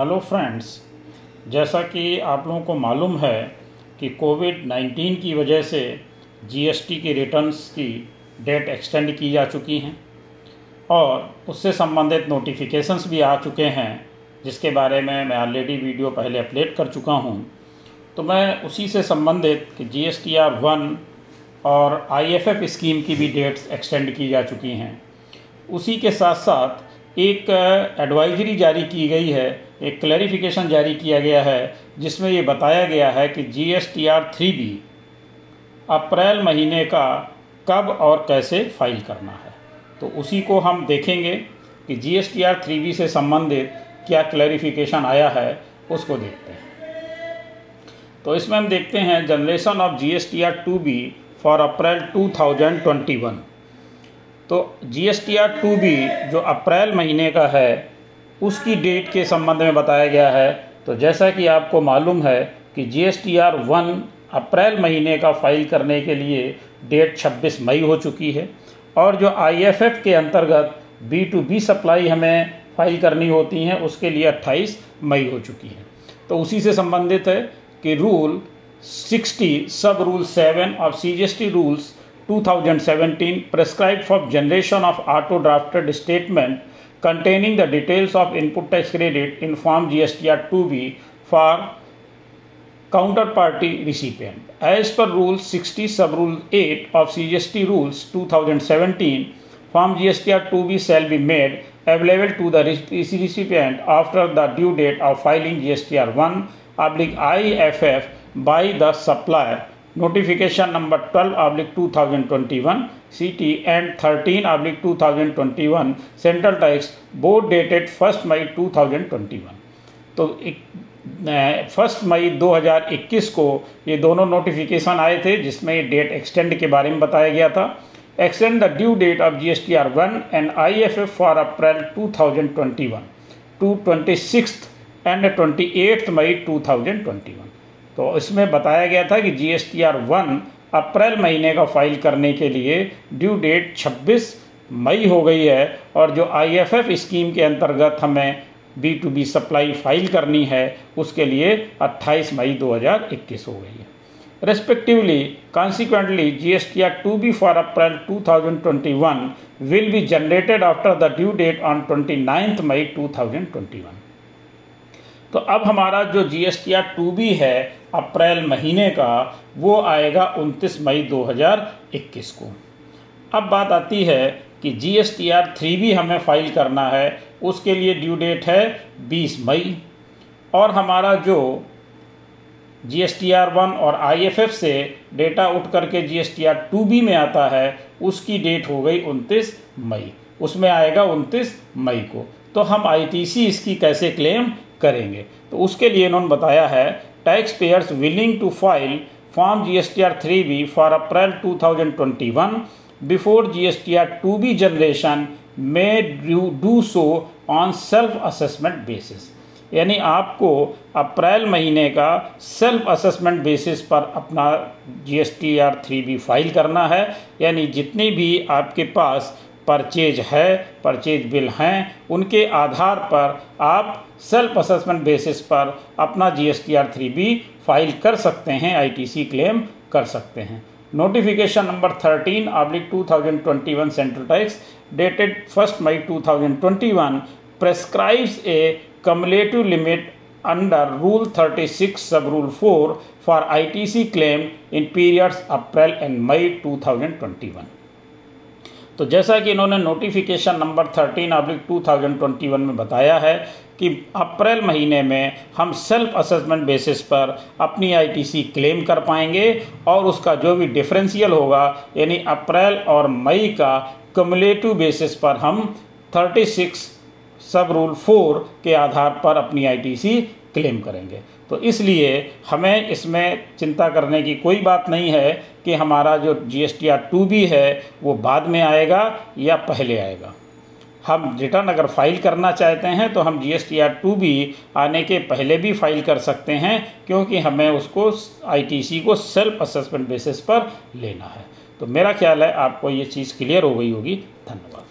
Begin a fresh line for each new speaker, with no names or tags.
Hello friends जैसा कि आप लोगों को मालूम है कि कोविड 19 की वजह से जीएसटी की रिटर्न्स की डेट एक्सटेंड की जा चुकी हैं और उससे संबंधित नोटिफिकेशंस भी आ चुके हैं, जिसके बारे में मैं ऑलरेडी वीडियो पहले अपलोड कर चुका हूँ। तो मैं उसी से संबंधित कि G S T R one और आईएफएफ स्कीम की भी डेट्स एक्सटेंड की जा चुकी हैं। उसी के साथ साथ एक एडवाइजरी जारी की गई है, एक क्लैरिफिकेशन जारी किया गया है, जिसमें ये बताया गया है कि G S T R three B अप्रैल महीने का कब और कैसे फ़ाइल करना है। तो उसी को हम देखेंगे कि G S T R three B से संबंधित क्या क्लैरिफिकेशन आया है, उसको देखते हैं। तो इसमें हम देखते हैं generation of G S T R two B for April two thousand twenty one तो G S T R two B जो अप्रैल महीने का है, उसकी डेट के संबंध में बताया गया है। तो जैसा कि आपको मालूम है कि G S T R one अप्रैल महीने का फ़ाइल करने के लिए डेट 26 मई हो चुकी है और जो आई एफ़ एफ़ के अंतर्गत बी टू बी सप्लाई हमें फ़ाइल करनी होती हैं, उसके लिए 28 मई हो चुकी है। तो उसी से संबंधित है कि rule 60 sub rule seven of C G S T rules 2017 prescribed for generation of auto drafted statement containing the details of input tax credit in form GSTR 2B for counterparty recipient. As per Rule 60 Sub Rule 8 of CGST Rules 2017, Form GSTR 2B shall be made available to the recipient after the due date of filing GSTR 1 oblique IFF by the supplier notification number 12 oblique 2021 CT and 13 oblique 2021 central tax board dated 1st May 2021 तो first मई 2021 को ये दोनों notification आए थे, जिसमें date extend के बारे में बताया गया था। Extend the due date of G S T R one and I F F for April 2021 to twenty six and twenty eighth May 2021 तो इसमें बताया गया था कि G S T R one अप्रैल महीने का फ़ाइल करने के लिए ड्यू डेट 26 मई हो गई है और जो आईएफएफ स्कीम के अंतर्गत हमें B to B supply file करनी है, उसके लिए 28 मई 2021 हो गई है। Respectively consequently G S T R two B for April 2021 will be generated after the due date on twenty ninth May 2021 तो अब हमारा जो G S T R two B है, अप्रैल महीने का, वो आएगा 29 मई 2021 को। अब बात आती है कि G S T R three B हमें फ़ाइल करना है, उसके लिए ड्यू डेट है 20 मई। और हमारा जो G S T R one और आई एफ़ एफ़ से डेटा उठ करके G S T R two B में आता है, उसकी डेट हो गई 29 मई। उसमें आएगा 29 मई को। तो हम आई टी सी इसकी कैसे क्लेम करेंगे। तो उसके लिए इन्होंने बताया है taxpayers willing to file form G S T R three B for April two thousand twenty one before G S T R two B generation may do do so on self assessment basis यानी आपको अप्रैल महीने का self assessment basis पर अपना G S T R three B file करना है। यानी जितनी भी आपके पास परचेज है, परचेज बिल हैं, उनके आधार पर आप सेल्फ असेसमेंट बेसिस पर अपना G S T R three B file कर सकते हैं आई टी सी क्लेम कर सकते हैं notification number thirteen oblique two thousand twenty one central tax dated first May two thousand twenty one prescribes a cumulative limit under Rule 36 sub Rule 4 for ITC claim in periods April and May 2021. तो जैसा कि इन्होंने notification number 13 oblique 2021 में बताया है कि अप्रैल महीने में हम सेल्फ असेसमेंट बेसिस पर अपनी आईटीसी क्लेम कर पाएँगे और उसका जो भी डिफरेंशियल होगा, यानी अप्रैल और मई का कमुलेटिव बेसिस पर हम 36 सब रूल फोर के आधार पर अपनी आईटीसी क्लेम करेंगे। तो इसलिए हमें इसमें चिंता करने की कोई बात नहीं है कि हमारा जो G S T R two B है, वो बाद में आएगा या पहले आएगा। हम रिटर्न अगर फ़ाइल करना चाहते हैं तो हम G S T R two B आने के पहले भी फ़ाइल कर सकते हैं, क्योंकि हमें उसको आई टी सी को सेल्फ असेसमेंट बेसिस पर लेना है। तो मेरा ख्याल है आपको ये चीज़ क्लियर हो गई होगी। धन्यवाद।